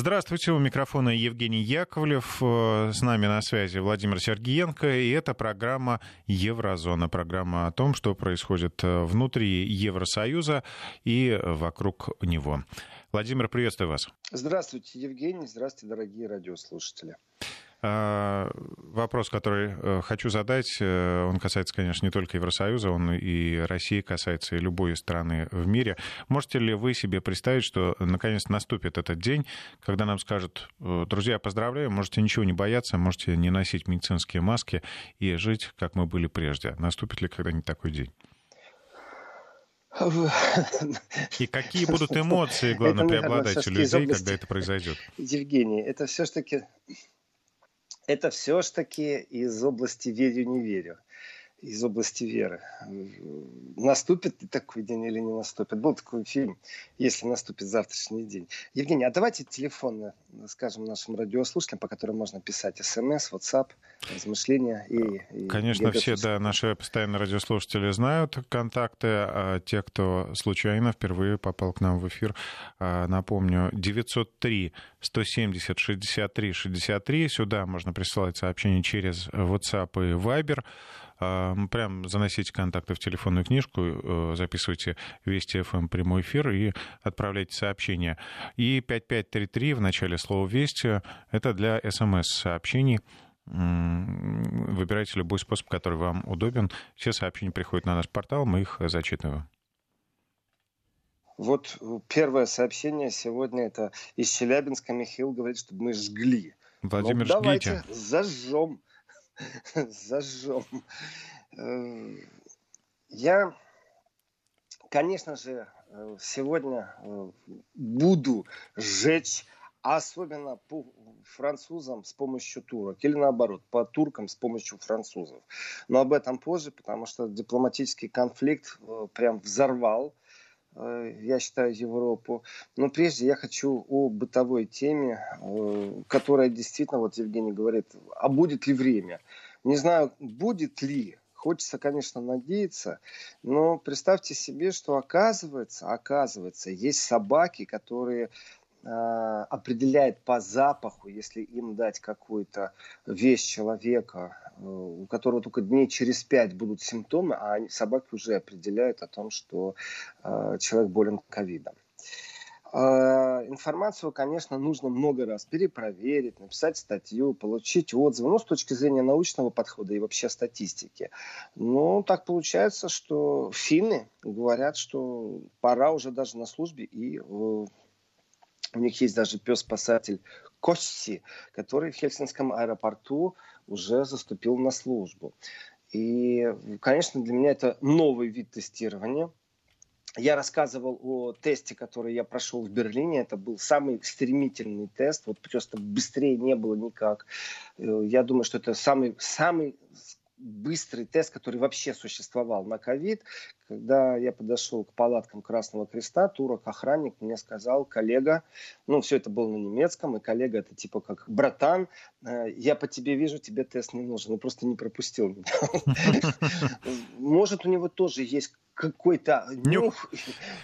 Здравствуйте, у микрофона Евгений Яковлев. Э, с нами на связи Владимир Сергиенко. И это программа «Еврозона». Программа о том, что происходит э, внутри Евросоюза и вокруг него. Владимир, приветствую вас. Здравствуйте, Евгений. Здравствуйте, дорогие радиослушатели. А, вопрос, который э, хочу задать, э, он касается, конечно, не только Евросоюза, он и России касается, и любой страны в мире. Можете ли вы себе представить, что наконец наступит этот день, когда нам скажут, «Э, друзья, поздравляю, можете ничего не бояться, можете не носить медицинские маски и жить, как мы были прежде. Наступит ли когда-нибудь такой день? И какие будут эмоции, главное, преобладать у людей, когда это произойдет? Евгений, это все-таки это все-таки из области верю-не верю из области веры. Наступит ли такой день или не наступит? Был такой фильм «Если наступит завтрашний день». Евгений, а давайте телефон, скажем, нашим радиослушателям, по которым можно писать смс, WhatsApp, размышления и... и Конечно, все, да, наши постоянные радиослушатели знают контакты, а те, кто случайно впервые попал к нам в эфир, а, напомню, 903 170 63 63, сюда можно присылать сообщения через WhatsApp и Viber, Прям заносите контакты в телефонную книжку, э, записывайте Вести ФМ эм прямой эфир и отправляйте сообщения. И 5533 в начале слова «Вести» — это для СМС-сообщений. Выбирайте любой способ, который вам удобен. Все сообщения приходят на наш портал, мы их зачитываем. Вот первое сообщение сегодня это из Челябинска. Михаил говорит, чтобы мы жгли. Владимир, ну, давайте жгите. зажжем. зажжем. Э, я, конечно же, э, сегодня э, буду сжечь особенно по французам с помощью турок, или наоборот, по туркам с помощью французов. Но об этом позже, потому что дипломатический конфликт прям взорвал Э, я считаю, Европу. Но прежде я хочу о бытовой теме, э, которая действительно, вот Евгений говорит, а будет ли время? Не знаю, будет ли, Хочется, конечно, надеяться, но представьте себе, что оказывается, оказывается, есть собаки, которые Э, определяет по запаху, если им дать какую-то вещь человека, э, у которого только дней через пять будут симптомы, а собаки уже определяют о том, что э, человек болен ковидом. Информацию, конечно, нужно много раз перепроверить, написать статью, получить отзывы, ну, с точки зрения научного подхода и вообще статистики. Но так получается, что финны говорят, что пора уже даже на службе и у них есть даже пес-спасатель Косси, который в Хельсинском аэропорту уже заступил на службу. И, конечно, для меня это новый вид тестирования. Я рассказывал о тесте, который я прошел в Берлине. Это был самый стремительный тест. Вот просто быстрее не было никак. Э, я думаю, что это самый, самый быстрый тест, который вообще существовал на ковид. Когда я подошел к палаткам Красного Креста, турок-охранник мне сказал, коллега, ну, все это было на немецком, и коллега это типа как братан, э, я по тебе вижу, тебе тест не нужен, он просто не пропустил меня. Может, у него тоже есть какой-то нюх.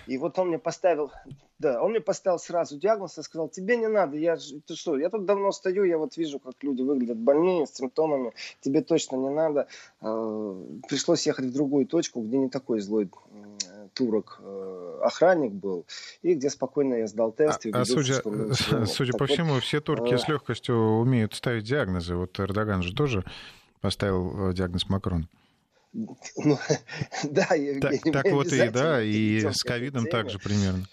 И вот он мне поставил, да, он мне поставил сразу диагноз и сказал, тебе не надо, я, ты что, я тут давно стою, я вот вижу, как люди выглядят больнее, с симптомами, тебе точно не надо. А, пришлось ехать в другую точку, где не такой злой турок э, охранник был, и где спокойно я сдал тест. А, а судя, судя по вот, всему, все турки а... с легкостью умеют ставить диагнозы. Вот Эрдоган же тоже поставил э, диагноз Макрон. Ну, да, Евгений, так, так вот и да, и с ковидом также примерно.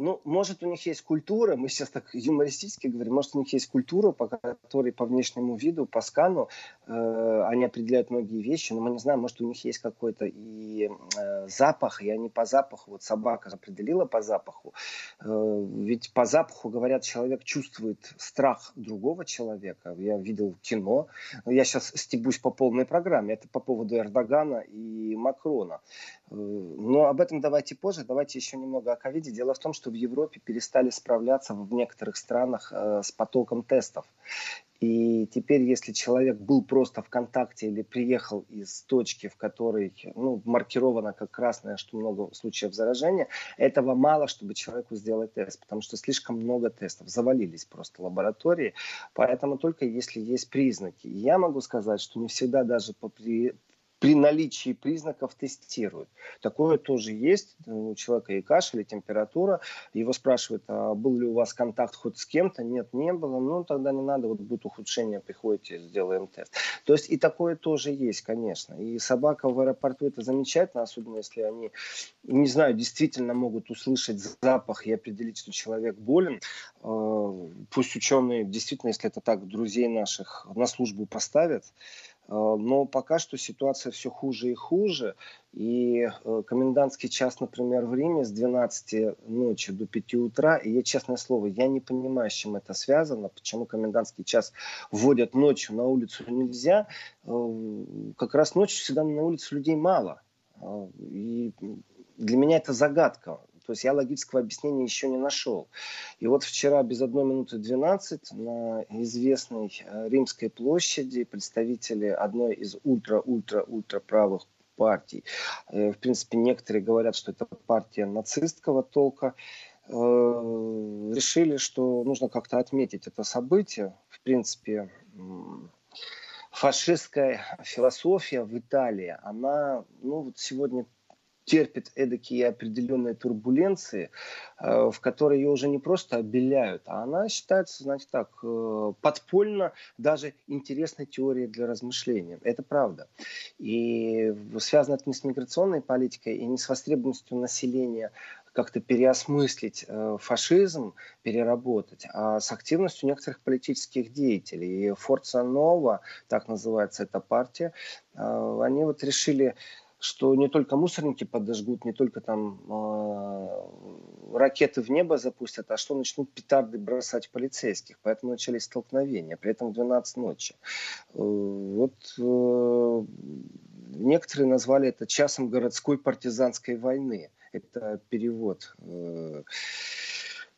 Ну, может, у них есть культура, мы сейчас так юмористически говорим, может, у них есть культура, по которой по внешнему виду, по скану, э, они определяют многие вещи, но мы не знаем, может, у них есть какой-то и э, запах, и они по запаху, вот собака определила по запаху, э, ведь по запаху, говорят, человек чувствует страх другого человека, я видел кино, я сейчас стебусь по полной программе, это по поводу Эрдогана и Макрона, э, но об этом давайте позже, давайте еще немного о ковиде. Дело в том, что в Европе перестали справляться в некоторых странах э, с потоком тестов. И теперь, если человек был просто в контакте или приехал из точки, в которой ну, маркировано как красное, что много случаев заражения, этого мало, чтобы человеку сделать тест, потому что слишком много тестов, завалились просто лаборатории. Поэтому только если есть признаки. Я могу сказать, что не всегда даже по, при, при наличии признаков тестируют. Такое тоже есть. У человека и кашель, и температура. Его спрашивают, а был ли у вас контакт хоть с кем-то? Нет, не было. Ну, тогда не надо. Вот будет ухудшение, приходите, сделаем тест. То есть и такое тоже есть, конечно. И собака в аэропорту это замечательно, особенно если они, не знаю, действительно могут услышать запах и определить, что человек болен. А, пусть ученые действительно, если это так, друзей наших на службу поставят, но пока что ситуация все хуже и хуже. И э, комендантский час, например, в Риме с 12 ночи до 5 утра. И я, честное слово, я не понимаю, с чем это связано, почему комендантский час вводят ночью, на улицу нельзя. Э, как раз ночью всегда на улице людей мало. И для меня это загадка. То есть я логического объяснения еще не нашел. И вот вчера без одной минуты 12 на известной э, Римской площади представители одной из ультра-ультра-ультра правых партий, э, в принципе, некоторые говорят, что это партия нацистского толка, э, решили, что нужно как-то отметить это событие. В принципе, фашистская философия в Италии, она ну, вот сегодня терпит эдакие определенные турбуленции, э, в которые ее уже не просто обеляют, а она считается, знаете так, э, подпольно даже интересной теорией для размышления. Это правда. И связано это не с миграционной политикой и не с востребованностью населения как-то переосмыслить э, фашизм, переработать, а с активностью некоторых политических деятелей. И Форца Нова, так называется эта партия, они вот решили что не только мусорники подожгут, не только там э, ракеты в небо запустят, а что начнут петарды бросать полицейских. Поэтому начались столкновения, при этом 12 ночи. Э, вот э, некоторые назвали это часом городской партизанской войны. Это перевод. Э,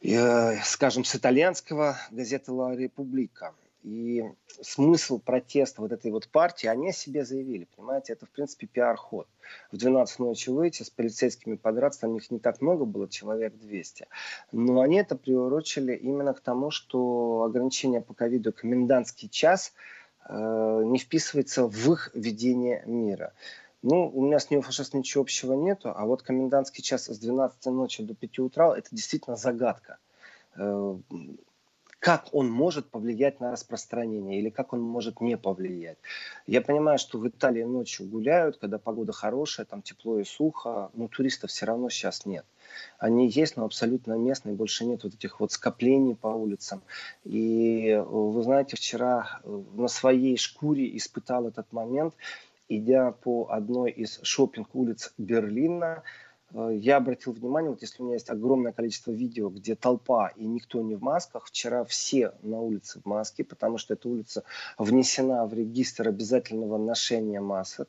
э, скажем, с итальянского газеты «Ла Република». И смысл протеста вот этой вот партии, они о себе заявили, понимаете, это в принципе пиар-ход. В 12 ночи выйти с полицейскими подраться, там их не так много было, человек 200. Но они это приурочили именно к тому, что ограничение по ковиду, комендантский час, э, не вписывается в их видение мира. Ну, у меня с неофашистом ничего общего нету, а вот комендантский час с 12 ночи до 5 утра, это действительно загадка э, как он может повлиять на распространение или как он может не повлиять. Я понимаю, что в Италии ночью гуляют, когда погода хорошая, там тепло и сухо, но туристов все равно сейчас нет. Они есть, но абсолютно местные, больше нет вот этих вот скоплений по улицам. И вы знаете, вчера э, на своей шкуре испытал этот момент, идя по одной из шопинг улиц Берлина, я обратил внимание, вот если у меня есть огромное количество видео, где толпа и никто не в масках, вчера все на улице в маске, потому что эта улица внесена в регистр обязательного ношения масок,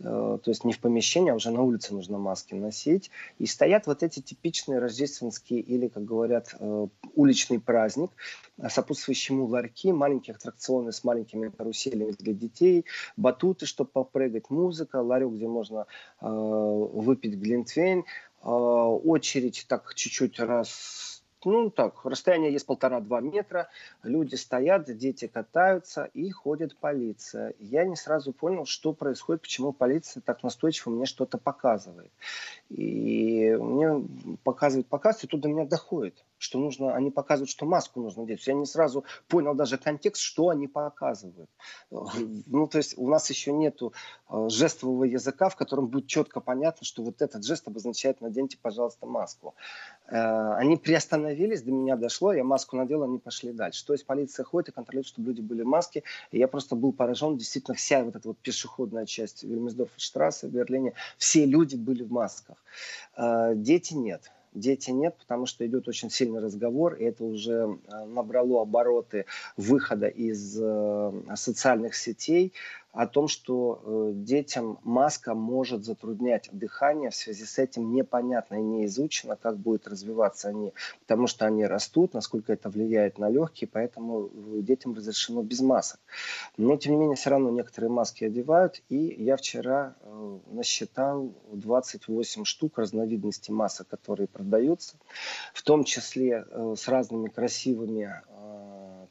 э, то есть не в помещении, а уже на улице нужно маски носить. И стоят вот эти типичные рождественские или, как говорят, э, уличный праздник, сопутствующему ларьки, маленькие аттракционы с маленькими каруселями для детей, батуты, чтобы попрыгать, музыка, ларек, где можно выпить глинтвейн, Э, очередь так чуть-чуть раз ну так, расстояние есть полтора-два метра, люди стоят, дети катаются и ходит полиция. Я не сразу понял, что происходит, почему полиция так настойчиво мне что-то показывает. И мне показывают, показывают, и тут до меня доходит, что нужно, они показывают, что маску нужно делать. Я не сразу понял даже контекст, что они показывают. Ну, то есть у нас еще нету э, жестового языка, в котором будет четко понятно, что вот этот жест обозначает «наденьте, пожалуйста, маску». Э, они приостановились, до меня дошло, я маску надел, они пошли дальше. То есть полиция ходит и контролирует, чтобы люди были в маске. И я просто был поражен, действительно, вся вот эта вот пешеходная часть Вильмсдорф-штрассе в Берлине, все люди были в масках. Э, дети нет дети нет, потому что идет очень сильный разговор, и это уже э, набрало обороты выхода из социальных сетей. О том, что э, детям маска может затруднять дыхание. В связи с этим непонятно и не изучено, как будет развиваться они, потому что они растут, насколько это влияет на легкие, поэтому э, детям разрешено без масок. Но, тем не менее, все равно некоторые маски одевают, и я вчера э, насчитал 28 штук разновидностей масок, которые продаются, в том числе с разными красивыми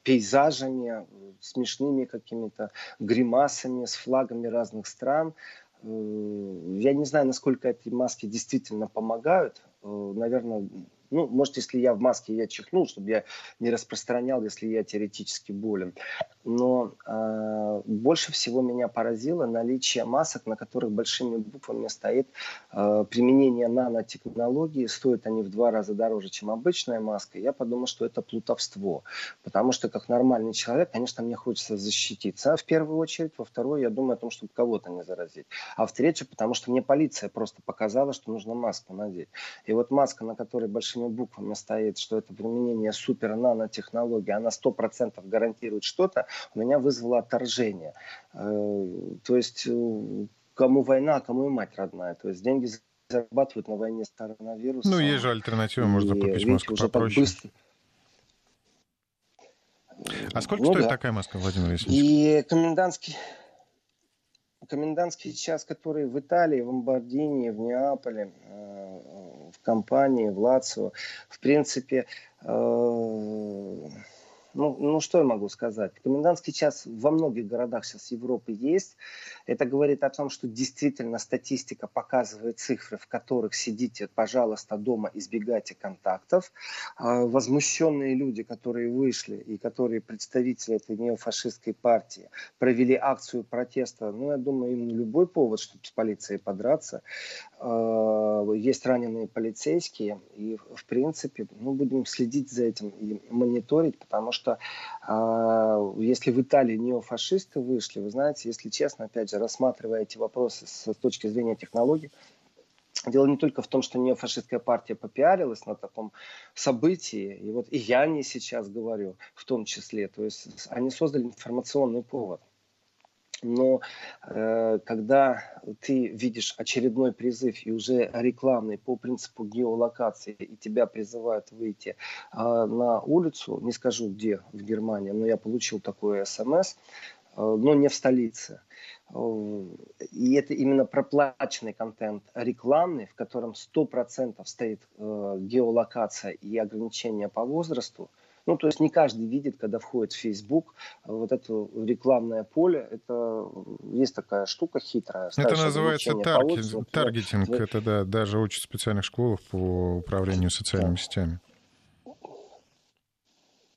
пейзажами, смешными какими-то гримасами, с флагами разных стран. Э, я не знаю, насколько эти маски действительно помогают. Э, наверное, ну, может, если я в маске, я чихнул, чтобы я не распространял, если я теоретически болен. Но э, больше всего меня поразило наличие масок, на которых большими буквами стоит э, применение нанотехнологии. Стоят они в два раза дороже, чем обычная маска. Я подумал, что это плутовство. Потому что, как нормальный человек, конечно, мне хочется защититься. В первую очередь. Во вторую, я думаю о том, чтобы кого-то не заразить. А в третью, потому что мне полиция просто показала, что нужно маску надеть. И вот маска, на которой большими большими буквами стоит, что это применение супер нанотехнологии, она сто процентов гарантирует что-то, у меня вызвало отторжение. Э, то есть э, кому война, а кому и мать родная. То есть деньги зарабатывают на войне с коронавирусом. Ну, есть же альтернатива, можно купить маску уже попроще. Быстро... А сколько ну, стоит да. такая маска, Владимир Ясенич? И комендантский, комендантский час, который в Италии, в Ломбардинии, в Неаполе, э, в компании, в Лацио. В принципе, э, ну, ну, что я могу сказать? Комендантский час во многих городах сейчас Европы есть. Это говорит о том, что действительно статистика показывает цифры, в которых сидите, пожалуйста, дома, избегайте контактов. А, возмущенные люди, которые вышли и которые представители этой неофашистской партии провели акцию протеста, ну, я думаю, им любой повод, чтобы с полицией подраться. А, есть раненые полицейские, и, в принципе, ну, будем следить за этим и мониторить, потому что что э, если в Италии неофашисты вышли, вы знаете, если честно, опять же, рассматривая эти вопросы с, с точки зрения технологий, Дело не только в том, что неофашистская партия попиарилась на таком событии, и вот и я не сейчас говорю в том числе, то есть они создали информационный повод. Но э, когда ты видишь очередной призыв и уже рекламный по принципу геолокации, и тебя призывают выйти э, на улицу, не скажу где в Германии, но я получил такой смс, э, но не в столице. Э, и это именно проплаченный контент рекламный, в котором 100% стоит э, геолокация и ограничения по возрасту – ну, то есть не каждый видит, когда входит в Facebook, э, вот это рекламное поле, это есть такая штука хитрая. Это называется таргетинг, таргетинг, это да, даже учат в специальных школах по управлению социальными да. сетями.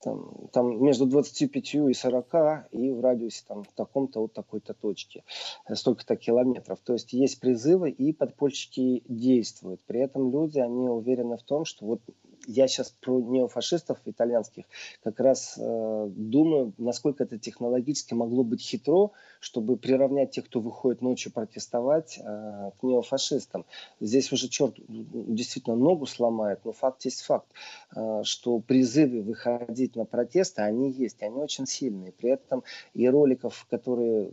Там, там между 25 и 40 и в радиусе там в таком-то вот такой-то точке э, столько-то километров. То есть есть призывы и подпольщики действуют. При этом люди, они уверены в том, что вот я сейчас про неофашистов итальянских как раз э, думаю, насколько это технологически могло быть хитро, чтобы приравнять тех, кто выходит ночью протестовать, э, к неофашистам. Здесь уже черт действительно ногу сломает, но факт есть факт, э, что призывы выходить на протесты, они есть, они очень сильные. При этом и роликов, которые,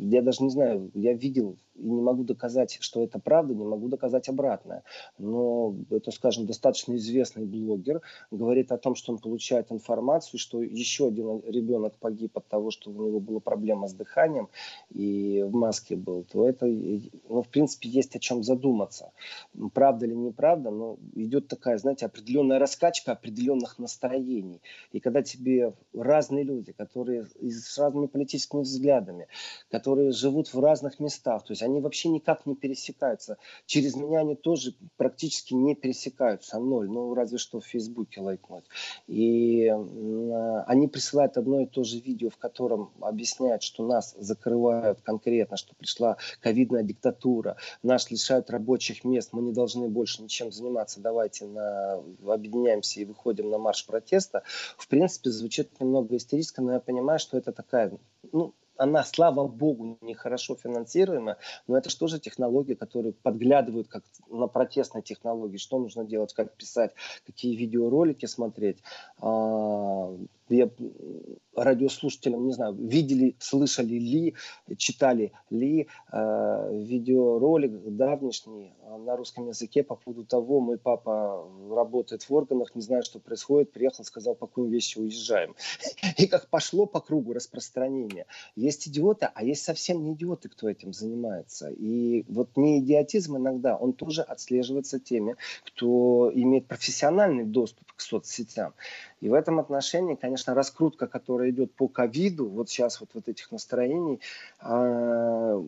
я даже не знаю, я видел и не могу доказать, что это правда, не могу доказать обратное. Но это, скажем, достаточно известный блогер говорит о том, что он получает информацию, что еще один ребенок погиб от того, что у него была проблема с дыханием и в маске был, то это, ну, в принципе, есть о чем задуматься. Правда или неправда, но идет такая, знаете, определенная раскачка определенных настроений. И когда тебе разные люди, которые с разными политическими взглядами, которые живут в разных местах, то есть они вообще никак не пересекаются. Через меня они тоже практически не пересекаются, ноль, разве что в Фейсбуке лайкнуть. И э, они присылают одно и то же видео, в котором объясняют, что нас закрывают конкретно, что пришла ковидная диктатура, нас лишают рабочих мест, мы не должны больше ничем заниматься, давайте на... объединяемся и выходим на марш протеста. В принципе, звучит немного истерически, но я понимаю, что это такая ну, она, слава богу, нехорошо финансируемая, но это же тоже технологии, которые подглядывают как на протестные технологии, что нужно делать, как писать, какие видеоролики смотреть. Я радиослушателям, не знаю, видели, слышали ли, читали ли э, видеоролик давнишний э, на русском языке по поводу того, мой папа работает в органах, не знаю, что происходит, приехал, сказал, пакуем вещи, уезжаем. И как пошло по кругу распространение. Есть идиоты, а есть совсем не идиоты, кто этим занимается. И вот не идиотизм иногда, он тоже отслеживается теми, кто имеет профессиональный доступ к соцсетям. И в этом отношении, конечно, раскрутка, которая идет по ковиду, вот сейчас вот, вот этих настроений, э,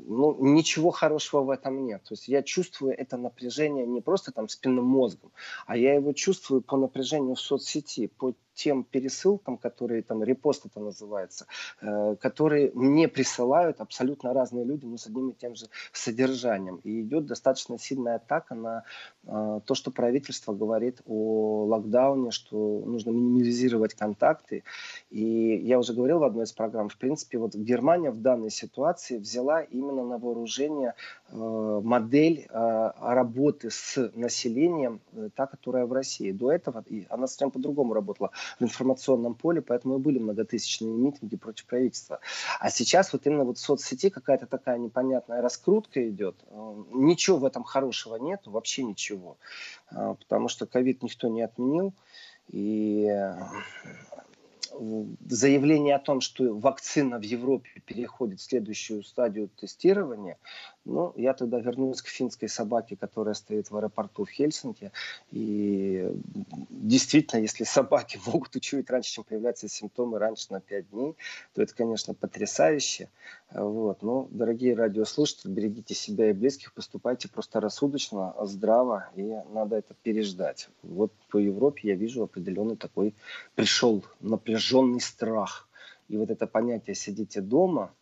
ну, ничего хорошего в этом нет. То есть я чувствую это напряжение не просто там спинным мозгом, а я его чувствую по напряжению в соцсети, по тем пересылкам, которые там репост это называется, э, которые мне присылают абсолютно разные люди, но с одним и тем же содержанием. И идет достаточно сильная атака на э, то, что правительство говорит о локдауне, что нужно минимизировать контакты. И я уже говорил в одной из программ, в принципе, вот Германия в данной ситуации взяла именно на вооружение модель работы с населением, та, которая в России. До этого она совсем по-другому работала в информационном поле, поэтому и были многотысячные митинги против правительства. А сейчас вот именно вот в соцсети какая-то такая непонятная раскрутка идет. Э, ничего в этом хорошего нету, вообще ничего. Э, потому что ковид никто не отменил. И заявление о том, что вакцина в Европе переходит в следующую стадию тестирования, ну, я тогда вернусь к финской собаке, которая стоит в аэропорту в Хельсинки. И действительно, если собаки могут учуять раньше, чем появляются симптомы, раньше на 5 дней, то это, конечно, потрясающе. Вот. Но, дорогие радиослушатели, берегите себя и близких, поступайте просто рассудочно, здраво, и надо это переждать. Вот по Европе я вижу определенный такой пришел напряженный страх. И вот это понятие «сидите дома»,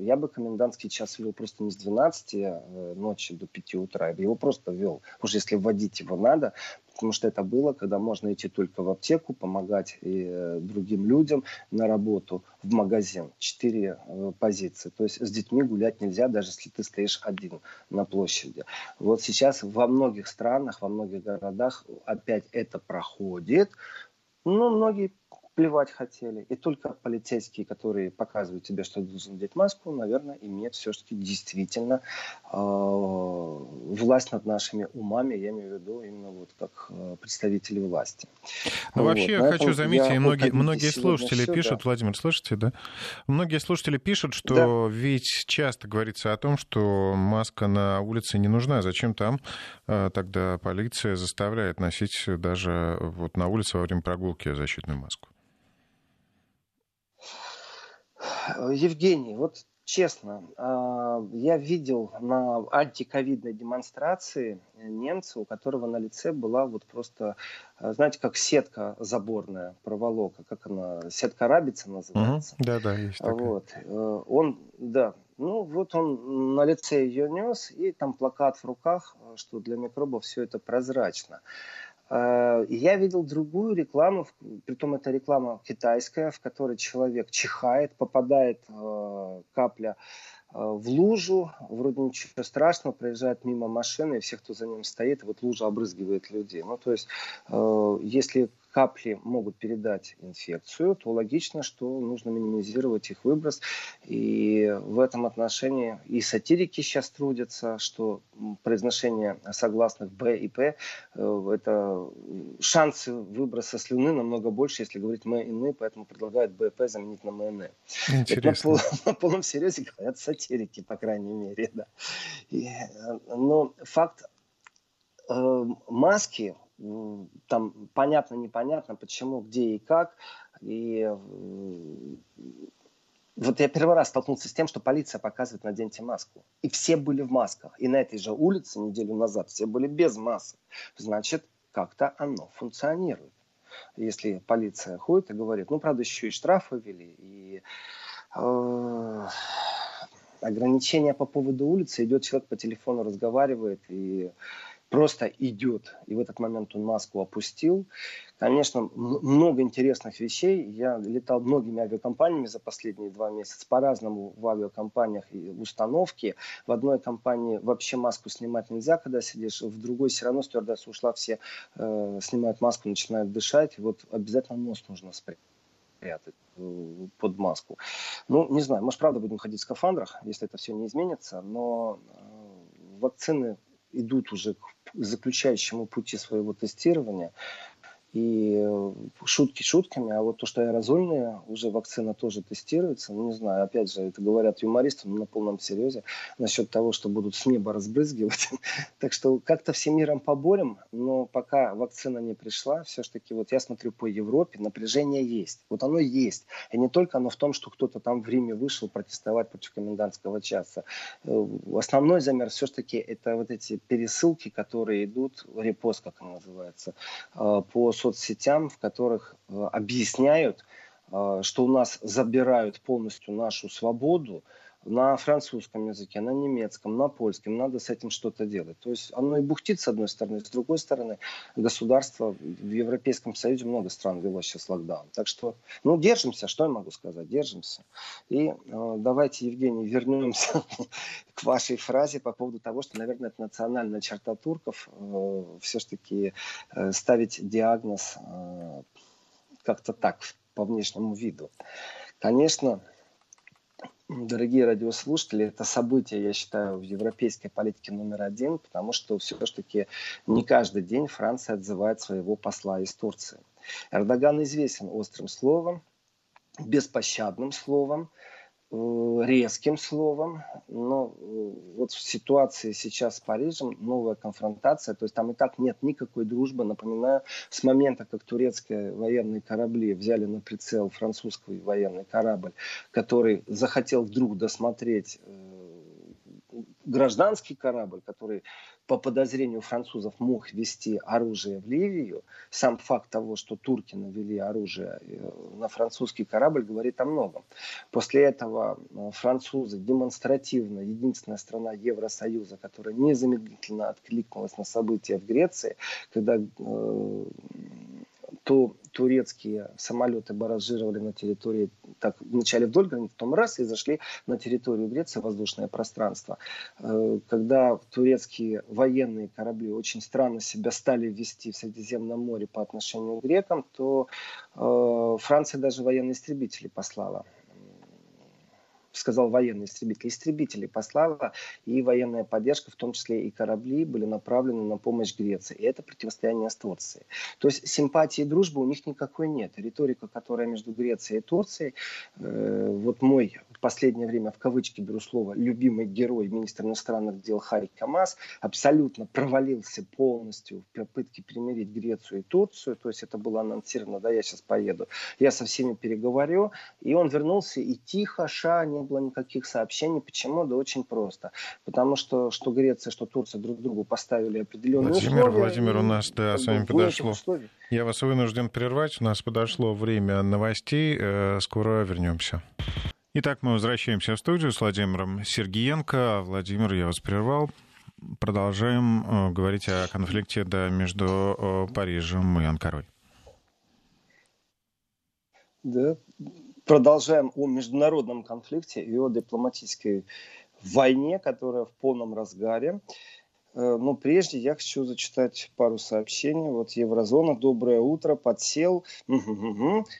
я бы комендантский час ввел просто не с 12 э, ночи до 5 утра, я бы его просто ввел. Уже если вводить его надо, потому что это было, когда можно идти только в аптеку, помогать и э, другим людям на работу, в магазин. Четыре позиции. То есть с детьми гулять нельзя, даже если ты стоишь один на площади. Вот сейчас во многих странах, во многих городах опять это проходит. Но многие плевать хотели. И только полицейские, которые показывают тебе, что должен надеть маску, наверное, имеют все-таки действительно э, власть над нашими умами, я имею в виду именно вот как э, представители власти. Ну, вот. вообще, я хочу заметить, и многие, многие слушатели все, пишут, да. Владимир, слышите, да? Многие слушатели пишут, что да. ведь часто говорится о том, что маска на улице не нужна. Зачем там э, тогда полиция заставляет носить даже вот на улице во время прогулки защитную маску? Евгений, вот честно, а, я видел на антиковидной демонстрации немца, у которого на лице была вот просто, а, знаете, как сетка заборная, проволока, как она, сетка рабица называется. Да, да, есть такая. Вот. Э, он, да, ну вот он на лице ее нес, и там плакат в руках, что для микробов все это прозрачно. Э, я видел другую рекламу, притом это реклама китайская, в которой человек чихает, попадает э, капля э, в лужу, вроде ничего страшного, проезжает мимо машины, и все, кто за ним стоит, вот лужа обрызгивает людей. Ну, то есть, если капли могут передать инфекцию, то логично, что нужно минимизировать их выброс. И в этом отношении и сатирики сейчас трудятся, что произношение согласных Б и П, э, это шансы выброса слюны намного больше, если говорить мы и мы, поэтому предлагают Б и П заменить на МН. Интересно. Это на, на полном серьезе говорят сатирики, по крайней мере. Да. И, э, но факт э, маски там понятно, непонятно, почему, где и как. И вот я первый раз столкнулся с тем, что полиция показывает «наденьте маску». И все были в масках. И на этой же улице неделю назад все были без масок. Значит, как-то оно функционирует. Если полиция ходит и говорит, ну, правда, еще и штрафы ввели, и э, ограничения по поводу улицы, идет человек по телефону, разговаривает, и просто идет. И в этот момент он маску опустил. Конечно, много интересных вещей. Я летал многими авиакомпаниями за последние два месяца. По-разному в авиакомпаниях и установки. В одной компании вообще маску снимать нельзя, когда сидишь. В другой все равно стюардесса ушла, все э, снимают маску, начинают дышать. Вот обязательно нос нужно спрятать спрятать э, под маску. Ну, не знаю, может, правда будем ходить в скафандрах, если это все не изменится, но вакцины идут уже к заключающему пути своего тестирования. И э, шутки шутками, а вот то, что аэрозольные, уже вакцина тоже тестируется. Ну, не знаю, опять же, это говорят юмористы, но на полном серьезе, насчет того, что будут с неба разбрызгивать. так что как-то всем миром поборем, но пока вакцина не пришла, все-таки вот я смотрю по Европе, напряжение есть. Вот оно есть. И не только оно в том, что кто-то там в Риме вышел протестовать против комендантского часа. Э, основной замер все-таки это вот эти пересылки, которые идут, репост, как он называется, э, по соцсетям, в которых э, объясняют, э, что у нас забирают полностью нашу свободу на французском языке, на немецком, на польском. Надо с этим что-то делать. То есть оно и бухтит с одной стороны, с другой стороны государство в Европейском Союзе много стран вело сейчас локдаун. Так что, ну, держимся, что я могу сказать, держимся. И э, давайте, Евгений, вернемся к вашей фразе по поводу того, что, наверное, это национальная черта турков, э, все-таки э, ставить диагноз э, как-то так, по внешнему виду. Конечно, дорогие радиослушатели, это событие, я считаю, в европейской политике номер один, потому что все-таки не каждый день Франция отзывает своего посла из Турции. Эрдоган известен острым словом, беспощадным словом, резким словом, но э, вот в ситуации сейчас с Парижем новая конфронтация, то есть там и так нет никакой дружбы. Напоминаю, с момента, как турецкие военные корабли взяли на прицел французский военный корабль, который захотел вдруг досмотреть э, гражданский корабль, который по подозрению французов мог вести оружие в Ливию, сам факт того, что турки навели оружие э, на французский корабль, говорит о многом. После этого э, французы демонстративно, единственная страна Евросоюза, которая незамедлительно откликнулась на события в Греции, когда э, то турецкие самолеты баражировали на территории, так, вначале вдоль границы, потом раз и зашли на территорию Греции, воздушное пространство. Э, когда турецкие военные корабли очень странно себя стали вести в Средиземном море по отношению к грекам, то э, Франция даже военные истребители послала сказал военный истребитель, истребители послала, и военная поддержка, в том числе и корабли, были направлены на помощь Греции. И это противостояние с Турцией. То есть симпатии и дружбы у них никакой нет. Риторика, которая между Грецией и Турцией, э, вот мой в последнее время, в кавычки беру слово, любимый герой, министр иностранных дел Харик Камас, абсолютно провалился полностью в попытке примирить Грецию и Турцию. То есть это было анонсировано, да, я сейчас поеду. Я со всеми переговорю. И он вернулся и тихо, ша, не было никаких сообщений. Почему? Да очень просто. Потому что что Греция, что Турция друг другу поставили определенные Владимир, условия. Владимир, у нас, да, с вами подошло. Я вас вынужден прервать. У нас подошло время новостей. Э, скоро вернемся. Итак, мы возвращаемся в студию с Владимиром Сергиенко. Владимир, я вас прервал. Продолжаем э, говорить о конфликте да, между э, Парижем и Анкарой. Да, продолжаем о международном конфликте и о дипломатической войне, которая в полном разгаре. Э, но прежде я хочу зачитать пару сообщений. Вот Еврозона, доброе утро, подсел.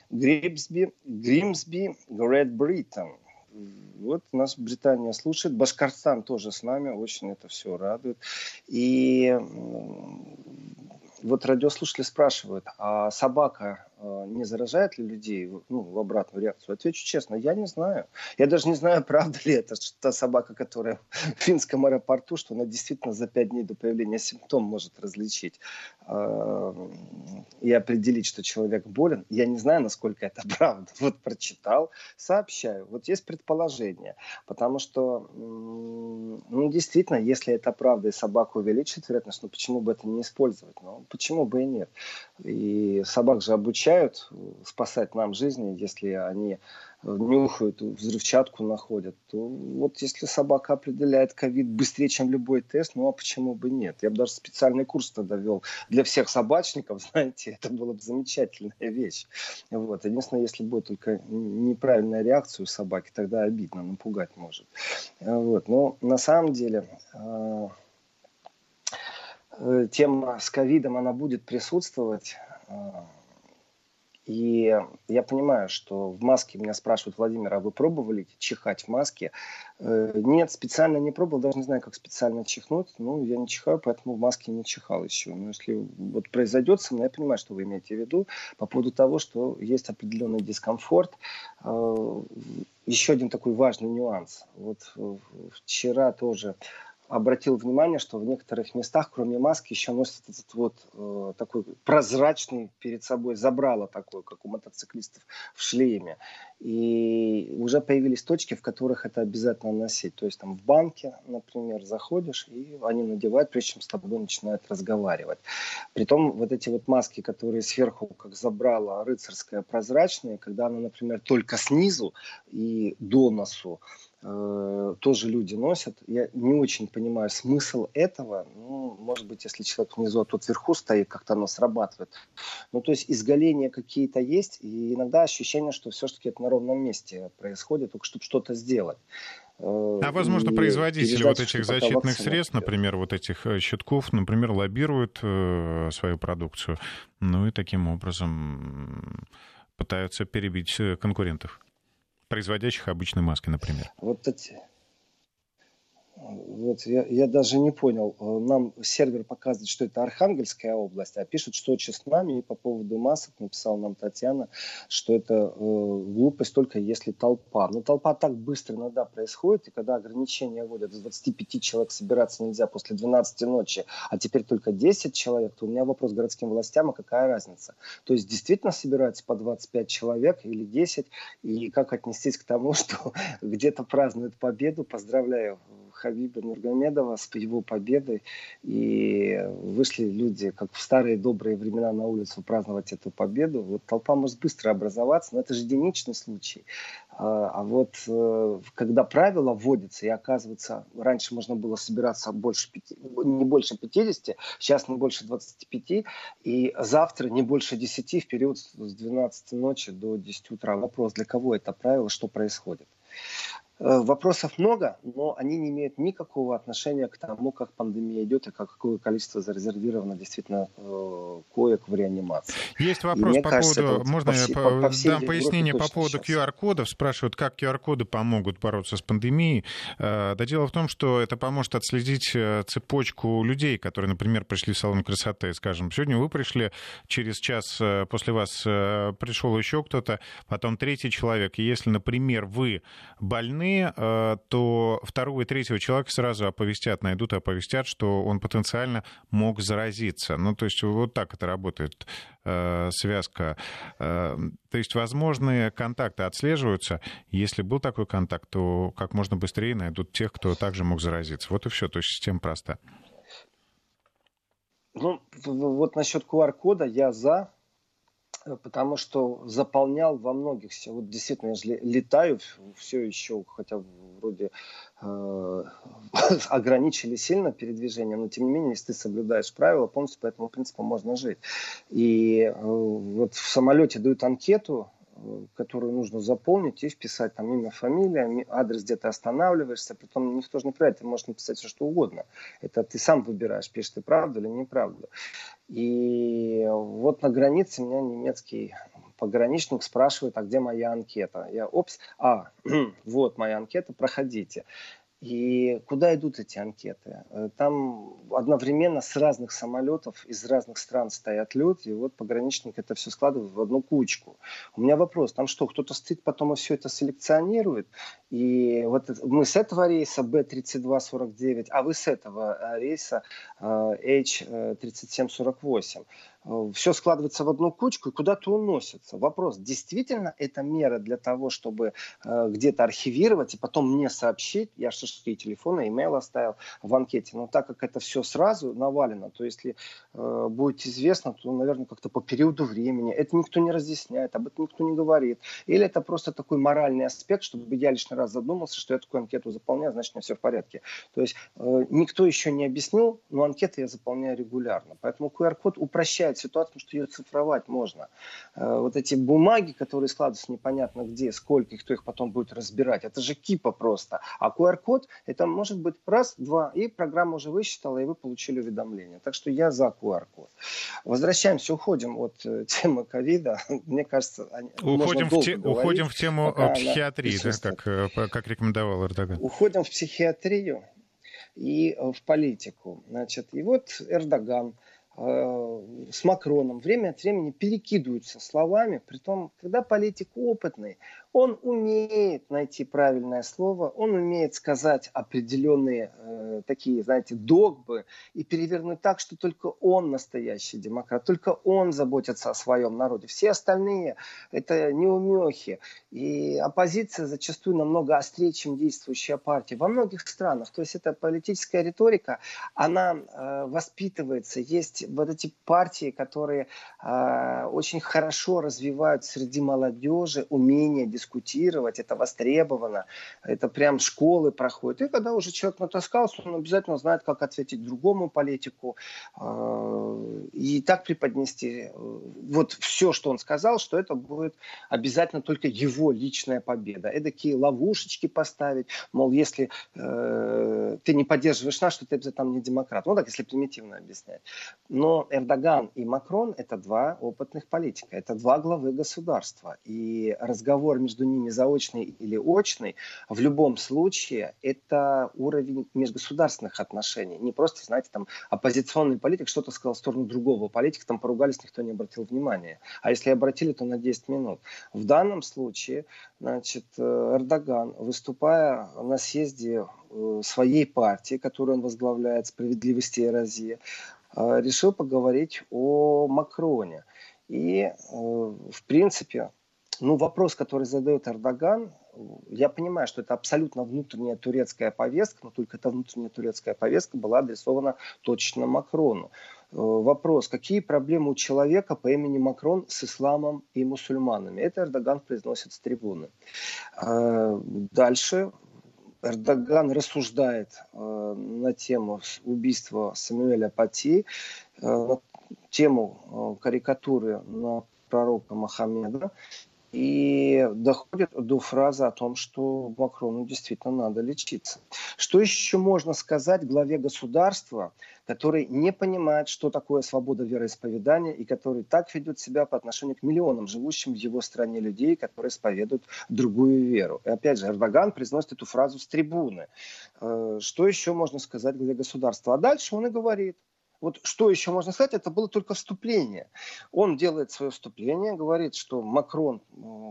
Гримсби, Гримсби, Грейт Бриттон. Вот нас Британия слушает. Башкортостан тоже с нами, очень это все радует. И вот радиослушатели спрашивают, а собака не заражает ли людей ну, в обратную реакцию? Отвечу честно, я не знаю. Я даже не знаю, правда ли это, что та собака, которая в финском аэропорту, что она действительно за пять дней до появления симптом может различить э, и определить, что человек болен. Я не знаю, насколько это правда. Вот прочитал, сообщаю. Вот есть предположение. Потому что, ну, действительно, если это правда и собака увеличит вероятность, ну, почему бы это не использовать? Ну, почему бы и нет? И собак же обучают спасать нам жизни, если они нюхают, взрывчатку находят, то вот если собака определяет ковид быстрее, чем любой тест, ну а почему бы нет? Я бы даже специальный курс тогда вел для всех собачников, знаете, это была бы замечательная вещь. Вот. Единственное, если будет только неправильная реакция у собаки, тогда обидно, напугать может. Вот. Но на самом деле э, тема с ковидом, она будет присутствовать. И я понимаю, что в маске меня спрашивают, Владимир, а вы пробовали чихать в маске? Э, нет, специально не пробовал, даже не знаю, как специально чихнуть. Ну, я не чихаю, поэтому в маске не чихал еще. Но если вот произойдет со мной, я понимаю, что вы имеете в виду по поводу того, что есть определенный дискомфорт. Э, еще один такой важный нюанс. Вот э, вчера тоже обратил внимание, что в некоторых местах, кроме маски, еще носят этот вот э, такой прозрачный перед собой забрало такое, как у мотоциклистов в шлеме. И уже появились точки, в которых это обязательно носить. То есть там в банке, например, заходишь, и они надевают, прежде чем с тобой начинают разговаривать. Притом вот эти вот маски, которые сверху, как забрало рыцарское, прозрачные, когда она, например, только снизу и до носу, э, тоже люди носят. Я не очень понимаю смысл этого. Ну, может быть, если человек внизу, а тот вверху стоит, как-то оно срабатывает. Ну, то есть изгаления какие-то есть, и иногда ощущение, что все-таки это на ровном месте происходит, только чтобы что-то сделать. Э, а возможно, производители вот этих защитных средств, например, вот этих э, щитков, например, лоббируют э, свою продукцию, ну и таким образом пытаются перебить конкурентов, производящих обычные маски, например. Вот эти, вот я, я даже не понял. Э, нам сервер показывает, что это Архангельская область, а пишут, что с нами. И по поводу масок написала нам Татьяна, что это э, глупость только если толпа. Но толпа так быстро иногда происходит, и когда ограничения вводят, с 25 человек собираться нельзя после 12 ночи, а теперь только 10 человек, то у меня вопрос к городским властям, а какая разница? То есть действительно собирается по 25 человек или 10, и как отнестись к тому, что где-то празднуют победу, поздравляю Хабиба Нургомедова с его победой. И вышли люди, как в старые добрые времена, на улицу праздновать эту победу. Вот толпа может быстро образоваться, но это же единичный случай. А, а вот э, когда правила вводятся, и оказывается, раньше можно было собираться больше 5, не больше 50, сейчас не больше 25, и завтра не больше 10 в период с 12 ночи до 10 утра. Вопрос, для кого это правило, что происходит? Э, вопросов много, но они не имеют никакого отношения к тому, как пандемия идет и какое количество зарезервировано действительно э, коек в реанимации. Есть вопрос по кажется, поводу, можно по, я по, по дам пояснение по поводу QR-кодов. Спрашивают, как QR-коды помогут бороться с пандемией. Э, да дело в том, что это поможет отследить цепочку людей, которые, например, пришли в салон красоты. Скажем, сегодня вы пришли, через час после вас пришел еще кто-то, потом третий человек. И если, например, вы больны, стороны, э, то второго и третьего человека сразу оповестят, найдут и оповестят, что он потенциально мог заразиться. Ну, то есть вот так это работает э, связка. Э, то есть возможные контакты отслеживаются. Если был такой контакт, то как можно быстрее найдут тех, кто также мог заразиться. Вот и все. То есть система проста. Ну, вот насчет QR-кода я за, потому что заполнял во многих, вот действительно, я же летаю все еще, хотя вроде э, ограничили сильно передвижение, но тем не менее, если ты соблюдаешь правила, полностью по этому принципу можно жить. И э, вот в самолете дают анкету, которую нужно заполнить и вписать там имя, фамилия, адрес, где ты останавливаешься. Притом никто же не проверяет, ты можешь написать все, что угодно. Это ты сам выбираешь, пишешь ты правду или неправду. И вот на границе меня немецкий пограничник спрашивает, а где моя анкета? Я, опс, а, вот моя анкета, проходите. И куда идут эти анкеты? Э, там одновременно с разных самолетов из разных стран стоят люди, и вот пограничник это все складывает в одну кучку. У меня вопрос, там что, кто-то стоит потом и все это селекционирует? И вот мы с этого рейса B3249, а вы с этого э, рейса H3748. Э, все складывается в одну кучку и куда-то уносится. Вопрос, действительно это мера для того, чтобы э, где-то архивировать и потом мне сообщить, я шашки телефона, имейл оставил в анкете, но так как это все сразу навалено, то если э, будет известно, то, наверное, как-то по периоду времени, это никто не разъясняет, об этом никто не говорит. Или это просто такой моральный аспект, чтобы я лишний раз задумался, что я такую анкету заполняю, значит, у меня все в порядке. То есть э, никто еще не объяснил, но анкеты я заполняю регулярно. Поэтому QR-код упрощает улучшает ситуацию, что ее цифровать можно. Э, вот эти бумаги, которые складываются непонятно где, сколько их, кто их потом будет разбирать, это же кипа просто. А QR-код, это может быть раз, два, и программа уже высчитала, и вы получили уведомление. Так что я за QR-код. Возвращаемся, уходим от э, темы ковида. Мне кажется, уходим, в, те, уходим в тему психиатрии, да, как, как рекомендовал Эрдоган. Уходим в психиатрию и э, в политику. Значит, и вот Эрдоган э, с Макроном время от времени перекидываются словами, при том, когда политик опытный, он умеет найти правильное слово, он умеет сказать определенные э, такие, знаете, догбы и перевернуть так, что только он настоящий демократ, только он заботится о своем народе. Все остальные это неумехи. И оппозиция зачастую намного острее, чем действующая партия во многих странах. То есть эта политическая риторика, она э, воспитывается. Есть вот эти партии, которые э, очень хорошо развивают среди молодежи умение дискуссии дискутировать, это востребовано, это прям школы проходят. И когда уже человек натаскался, он обязательно знает, как ответить другому политику э, и так преподнести э, вот все, что он сказал, что это будет обязательно только его личная победа. Эдакие ловушечки поставить, мол, если э, ты не поддерживаешь нас, что ты обязательно не демократ. Ну так, если примитивно объяснять. Но Эрдоган и Макрон – это два опытных политика, это два главы государства. И разговор между ними заочный или очный, в любом случае это уровень межгосударственных отношений. Не просто, знаете, там оппозиционный политик что-то сказал в сторону другого политика, там поругались, никто не обратил внимания. А если обратили, то на 10 минут. В данном случае, значит, э, Эрдоган, выступая на съезде э, своей партии, которую он возглавляет, «Справедливости и Розия», э, решил поговорить о Макроне. И, в принципе, ну, вопрос, который задает Эрдоган, я понимаю, что это абсолютно внутренняя турецкая повестка, но только эта внутренняя турецкая повестка была адресована точно Макрону. Э, вопрос, какие проблемы у человека по имени Макрон с исламом и мусульманами? Это Эрдоган произносит с трибуны. Э, дальше Эрдоган рассуждает э, на тему убийства Самуэля Пати, на тему карикатуры на пророка Мохаммеда и доходит до фразы о том, что Макрону действительно надо лечиться. Что еще можно сказать главе государства, который не понимает, что такое свобода вероисповедания и который так ведет себя по отношению к миллионам живущим в его стране людей, которые исповедуют другую веру. И опять же, Эрдоган произносит эту фразу с трибуны. Э, что еще можно сказать главе государства? А дальше он и говорит, вот что еще можно сказать, это было только вступление. Он делает свое вступление, говорит, что Макрон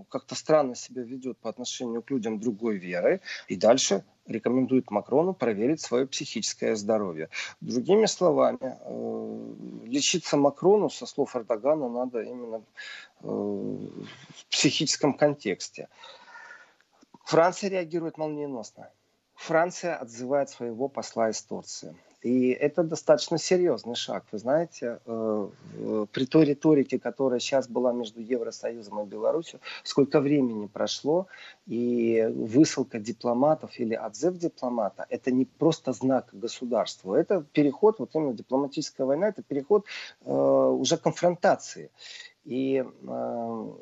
как-то странно себя ведет по отношению к людям другой веры, и дальше рекомендует Макрону проверить свое психическое здоровье. Другими словами, э, лечиться Макрону, со слов Эрдогана, надо именно э, в психическом контексте. Франция реагирует молниеносно. Франция отзывает своего посла из Турции. И это достаточно серьезный шаг. Вы знаете, э, при той риторике, которая сейчас была между Евросоюзом и Беларусью, сколько времени прошло, и высылка дипломатов или отзыв дипломата, это не просто знак государству, это переход, вот именно дипломатическая война, это переход э, уже конфронтации. И э,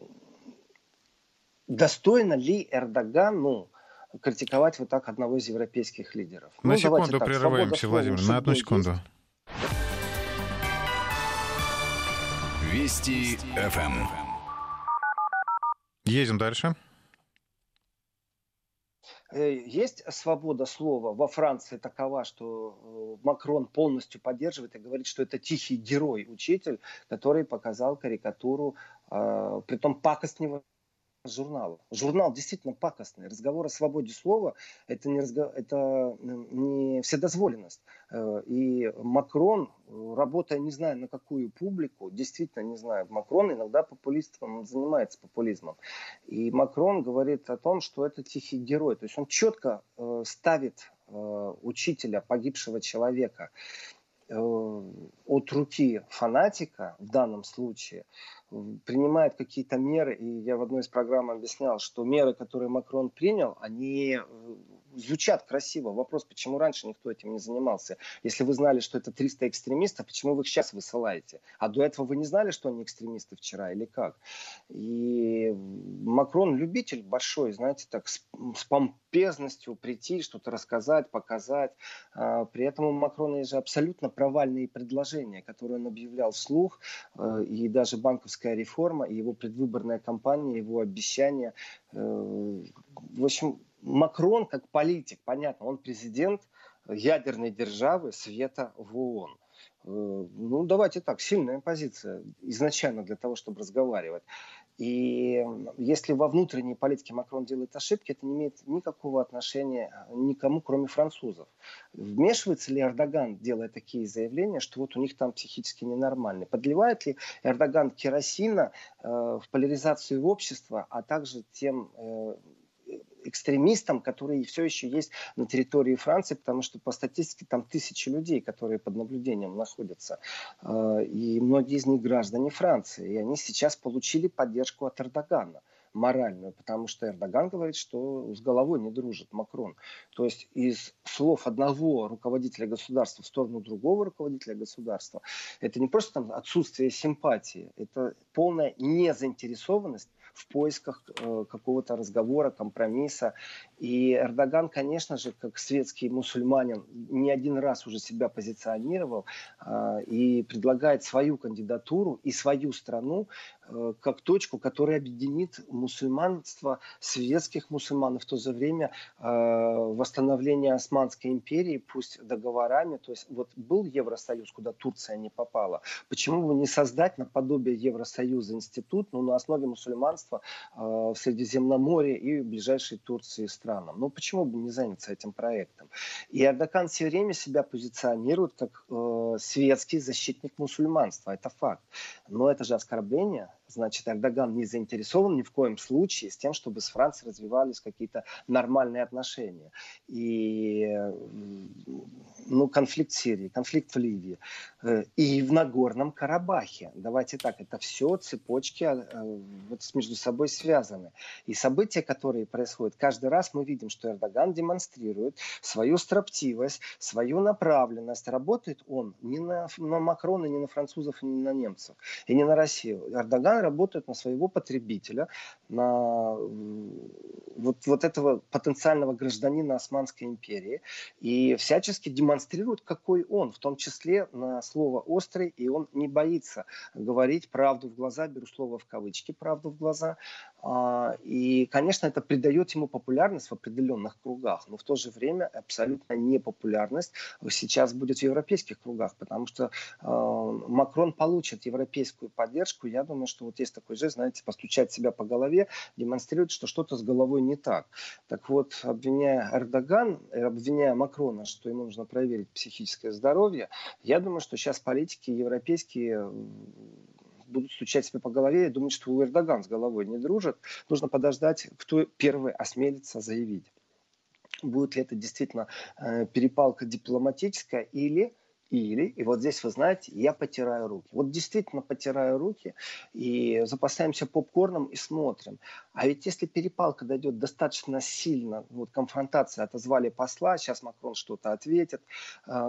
достойно ли Эрдогану критиковать вот так одного из европейских лидеров. На ну, секунду так, прерываемся, Владимир, на одну секунду. Вести ФМ. Едем дальше. Э, есть свобода слова во Франции такова, что э, Макрон полностью поддерживает и говорит, что это тихий герой, учитель, который показал карикатуру, э, притом пакостнего журнала. Журнал действительно пакостный. Разговор о свободе слова – это не, разго... это не вседозволенность. Э, и Макрон, работая не знаю на какую публику, действительно не знаю, Макрон иногда популистом, занимается популизмом. И Макрон говорит о том, что это тихий герой. То есть он четко э, ставит э, учителя, погибшего человека, от руки фанатика в данном случае принимает какие-то меры, и я в одной из программ объяснял, что меры, которые Макрон принял, они э, звучат красиво. Вопрос, почему раньше никто этим не занимался? Если вы знали, что это 300 экстремистов, почему вы их сейчас высылаете? А до этого вы не знали, что они экстремисты вчера или как? И Макрон любитель большой, знаете, так с, с помпезностью прийти, что-то рассказать, показать. А, при этом у Макрона есть же абсолютно провальные предложения, которые он объявлял вслух, э, и даже банковская реформа, и его предвыборная кампания, его обещания. Э, в общем, Макрон как политик, понятно, он президент ядерной державы света в ООН. Э, ну, давайте так, сильная позиция изначально для того, чтобы разговаривать. И если во внутренней политике Макрон делает ошибки, это не имеет никакого отношения никому, кроме французов. Вмешивается ли Эрдоган, делая такие заявления, что вот у них там психически ненормальный? Подливает ли Эрдоган керосина э, в поляризацию общества, а также тем э, экстремистам, которые все еще есть на территории Франции, потому что по статистике там тысячи людей, которые под наблюдением находятся. А, и многие из них граждане Франции. И они сейчас получили поддержку от Эрдогана моральную, потому что Эрдоган говорит, что с головой не дружит Макрон. То есть из слов одного руководителя государства в сторону другого руководителя государства, это не просто там отсутствие симпатии, это полная незаинтересованность в поисках э, какого-то разговора, компромисса. И Эрдоган, конечно же, как светский мусульманин, не один раз уже себя позиционировал э, и предлагает свою кандидатуру и свою страну как точку, которая объединит мусульманство, светских мусульман, в то же время э, восстановление Османской империи, пусть договорами, то есть вот был Евросоюз, куда Турция не попала, почему бы не создать наподобие Евросоюза институт, ну, на основе мусульманства э, в Средиземноморье и ближайшей Турции странам? Ну, почему бы не заняться этим проектом? И Эрдоган все время себя позиционирует как э, светский защитник мусульманства, это факт. Но это же оскорбление, значит, Эрдоган не заинтересован ни в коем случае с тем, чтобы с Францией развивались какие-то нормальные отношения. И ну, конфликт в Сирии, конфликт в Ливии э, и в Нагорном Карабахе. Давайте так, это все цепочки э, вот между собой связаны. И события, которые происходят, каждый раз мы видим, что Эрдоган демонстрирует свою строптивость, свою направленность. Работает он не на, на Макрона, не на французов, не на немцев, и не на Россию. Эрдоган работает на своего потребителя, на вот, вот этого потенциального гражданина Османской империи и всячески демонстрирует, какой он, в том числе на слово «острый», и он не боится говорить правду в глаза, беру слово в кавычки, правду в глаза, и, конечно, это придает ему популярность в определенных кругах, но в то же время абсолютно непопулярность сейчас будет в европейских кругах, потому что а, Макрон получит европейскую поддержку. Я думаю, что вот есть такой жест, знаете, постучать себя по голове, демонстрирует, что что-то с головой не так. Так вот, обвиняя Эрдоган, э, обвиняя Макрона, что ему нужно проверить психическое здоровье, я думаю, что сейчас политики европейские будут стучать себе по голове и думать, что у Эрдоган с головой не дружит. Нужно подождать, кто первый осмелится заявить. Будет ли это действительно э, перепалка дипломатическая или или, и вот здесь, вы знаете, я потираю руки. Вот действительно потираю руки и запасаемся попкорном и смотрим. А ведь если перепалка дойдет достаточно сильно, вот конфронтация, отозвали посла, сейчас Макрон что-то ответит. А,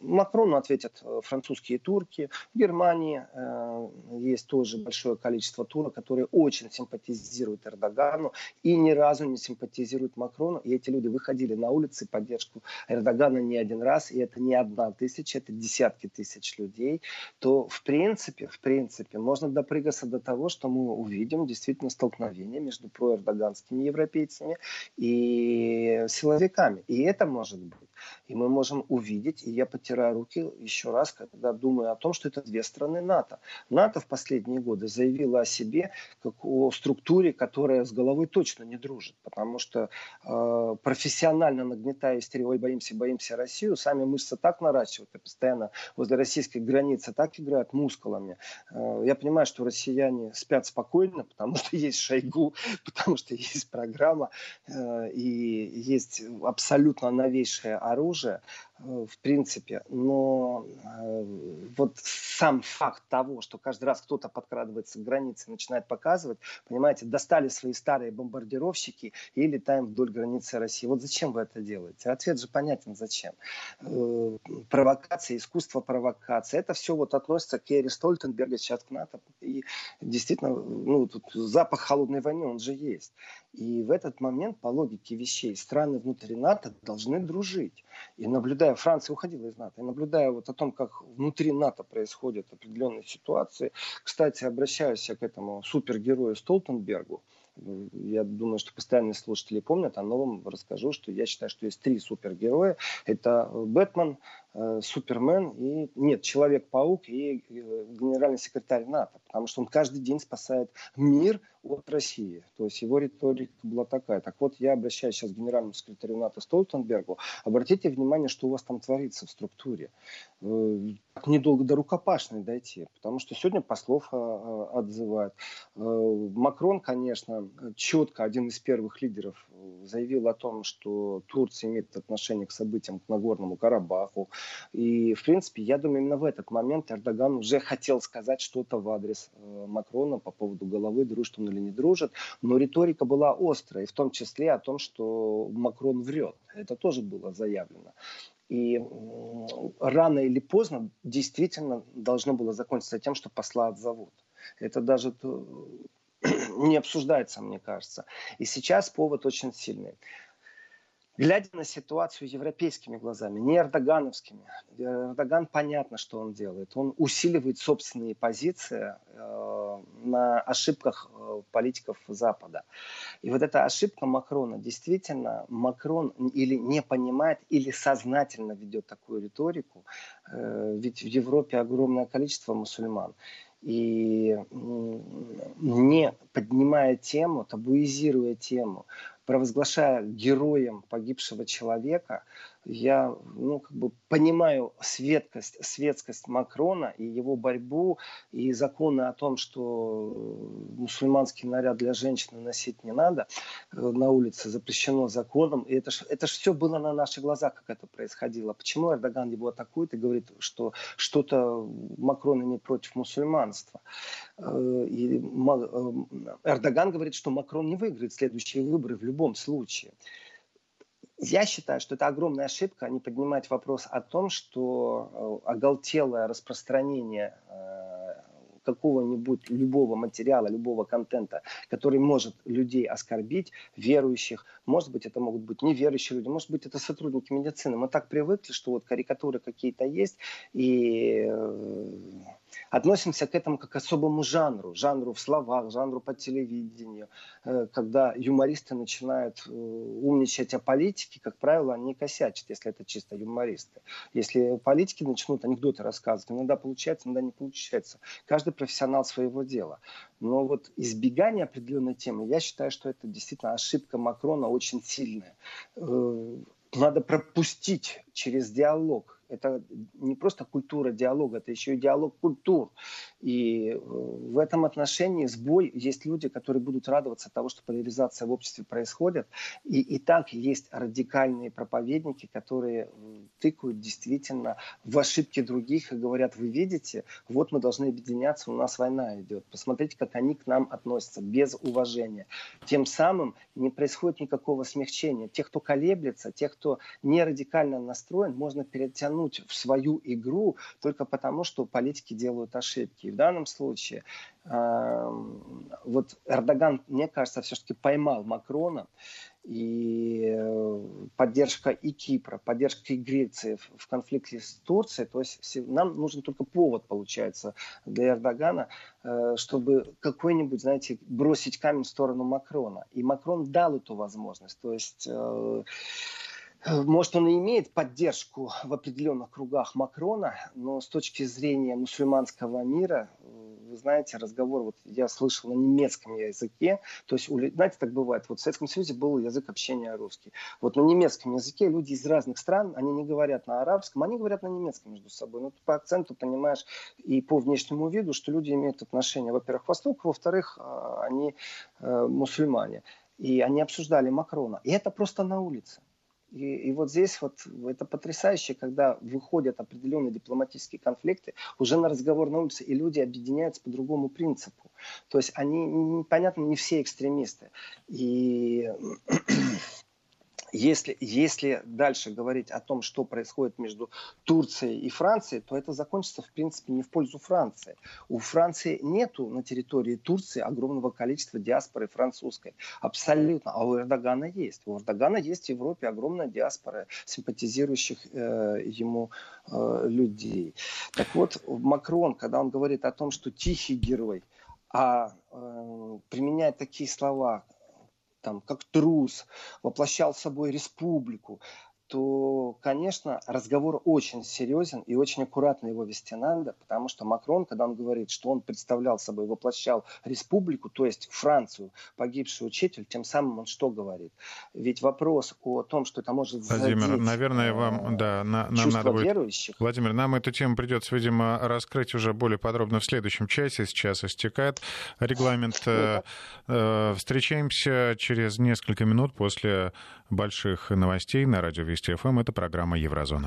Макрону ответят французские турки. В Германии а, есть тоже большое количество турок, которые очень симпатизируют Эрдогану и ни разу не симпатизируют Макрону. И эти люди выходили на улицы поддержку Эрдогана не один раз, и это не одна тысяча, это десятки тысяч людей, то в принципе, в принципе, можно допрыгаться до того, что мы увидим действительно столкновение между проэрдоганскими европейцами и силовиками. И это может быть. И мы можем увидеть, и я потираю руки еще раз, когда думаю о том, что это две страны НАТО. НАТО в последние годы заявила о себе как о структуре, которая с головой точно не дружит, потому что э, профессионально нагнетая истерию, ой, боимся, боимся Россию, сами мышцы так наращивают, и постоянно возле российской границы так играют мускулами. Э, я понимаю, что россияне спят спокойно, потому что есть Шойгу, потому что есть программа, э, и есть абсолютно новейшая оружие, Э, в принципе, но э, вот сам факт того, что каждый раз кто-то подкрадывается к границе, начинает показывать, понимаете, достали свои старые бомбардировщики и летаем вдоль границы России. Вот зачем вы это делаете? Ответ же понятен, зачем. Э, провокация, искусство провокации, это все вот относится к Эри Стольтенберга, сейчас к НАТО. И действительно, ну, тут запах холодной войны, он же есть. И в этот момент, по логике вещей, страны внутри НАТО должны дружить. И наблюдая, Франция уходила из НАТО, и наблюдая вот о том, как внутри НАТО происходят определенные ситуации, кстати, обращаюсь я к этому супергерою Столтенбергу, я думаю, что постоянные слушатели помнят, о новом расскажу, что я считаю, что есть три супергероя. Это Бэтмен, Супермен и нет, Человек-паук и э, генеральный секретарь НАТО, потому что он каждый день спасает мир от России. То есть его риторика была такая. Так вот, я обращаюсь сейчас к генеральному секретарю НАТО Столтенбергу. Обратите внимание, что у вас там творится в структуре. Э, недолго до рукопашной дойти, потому что сегодня послов отзывают. Макрон, конечно, четко один из первых лидеров заявил о том, что Турция имеет отношение к событиям к Нагорному Карабаху, и, в принципе, я думаю, именно в этот момент Эрдоган уже хотел сказать что-то в адрес э, Макрона по поводу головы, дружит он или не дружит. Но риторика была острая, в том числе о том, что Макрон врет. Это тоже было заявлено. И рано или поздно действительно должно было закончиться тем, что посла отзовут. Это даже не обсуждается, мне кажется. И сейчас повод очень сильный глядя на ситуацию европейскими глазами, не эрдогановскими. Эрдоган понятно, что он делает. Он усиливает собственные позиции э, на ошибках э, политиков Запада. И вот эта ошибка Макрона, действительно, Макрон или не понимает, или сознательно ведет такую риторику, э, ведь в Европе огромное количество мусульман и не поднимая тему, табуизируя тему, провозглашая героем погибшего человека, я ну, как бы понимаю светкость, светскость Макрона и его борьбу, и законы о том, что мусульманский наряд для женщины носить не надо э, на улице, запрещено законом. И это ж, это ж все было на наших глазах, как это происходило. Почему Эрдоган его атакует и говорит, что что-то Макрон имеет против мусульманства? Э, и э, Эрдоган говорит, что Макрон не выиграет следующие выборы в любом случае. Я считаю, что это огромная ошибка, не поднимать вопрос о том, что э, оголтелое распространение э, какого-нибудь любого материала, любого контента, который может людей оскорбить, верующих. Может быть, это могут быть неверующие люди, может быть, это сотрудники медицины. Мы так привыкли, что вот карикатуры какие-то есть, и э, относимся к этому как к особому жанру, жанру в словах, жанру по телевидению. Э, когда юмористы начинают э, умничать о политике, как правило, они косячат, если это чисто юмористы. Если политики начнут анекдоты рассказывать, иногда получается, иногда не получается. Каждый профессионал своего дела. Но вот избегание определенной темы, я считаю, что это действительно ошибка Макрона очень сильная. Э, надо пропустить через диалог это не просто культура диалога, это еще и диалог культур. И э, в этом отношении сбой есть люди, которые будут радоваться того, что поляризация в обществе происходит. И, и так есть радикальные проповедники, которые тыкают действительно в ошибки других и говорят, вы видите, вот мы должны объединяться, у нас война идет. Посмотрите, как они к нам относятся, без уважения. Тем самым не происходит никакого смягчения. Тех, кто колеблется, тех, кто не радикально настроен, можно перетянуть втянуть в свою игру только потому, что политики делают ошибки. И в данном случае э, вот Эрдоган, мне кажется, все-таки поймал Макрона, и э, поддержка и Кипра, поддержка и Греции в конфликте с Турцией, то есть нам нужен только повод, получается, для Эрдогана, э, чтобы какой-нибудь, знаете, бросить камень в сторону Макрона. И Макрон дал эту возможность. То есть э, может, он и имеет поддержку в определенных кругах Макрона, но с точки зрения мусульманского мира, вы знаете, разговор, вот я слышал на немецком языке, то есть, знаете, так бывает, вот в Советском Союзе был язык общения русский. Вот на немецком языке люди из разных стран, они не говорят на арабском, они говорят на немецком между собой. Ну, по акценту понимаешь и по внешнему виду, что люди имеют отношение, во-первых, к Востоку, во-вторых, а, они э, мусульмане. И они обсуждали Макрона. И это просто на улице. И, и вот здесь вот это потрясающе, когда выходят определенные дипломатические конфликты уже на разговор на улице, и люди объединяются по другому принципу. То есть они, понятно, не все экстремисты. И если, если дальше говорить о том, что происходит между Турцией и Францией, то это закончится, в принципе, не в пользу Франции. У Франции нету на территории Турции огромного количества диаспоры французской. Абсолютно. А у Эрдогана есть. У Эрдогана есть в Европе огромная диаспора симпатизирующих э, ему э, людей. Так вот, Макрон, когда он говорит о том, что тихий герой, а э, применяет такие слова, там, как трус, воплощал собой республику, то, конечно, разговор очень серьезен и очень аккуратно его вести надо, потому что Макрон, когда он говорит, что он представлял собой, воплощал республику, то есть Францию, погибший учитель, тем самым он что говорит? Ведь вопрос о том, что это может Владимир, задеть, наверное, вам, э, да, на, нам надо будет... верующих. Владимир, нам эту тему придется, видимо, раскрыть уже более подробно в следующем часе. Сейчас истекает регламент. Ну, э, встречаемся через несколько минут после больших новостей на радио Вести ФМ. Это программа Еврозона.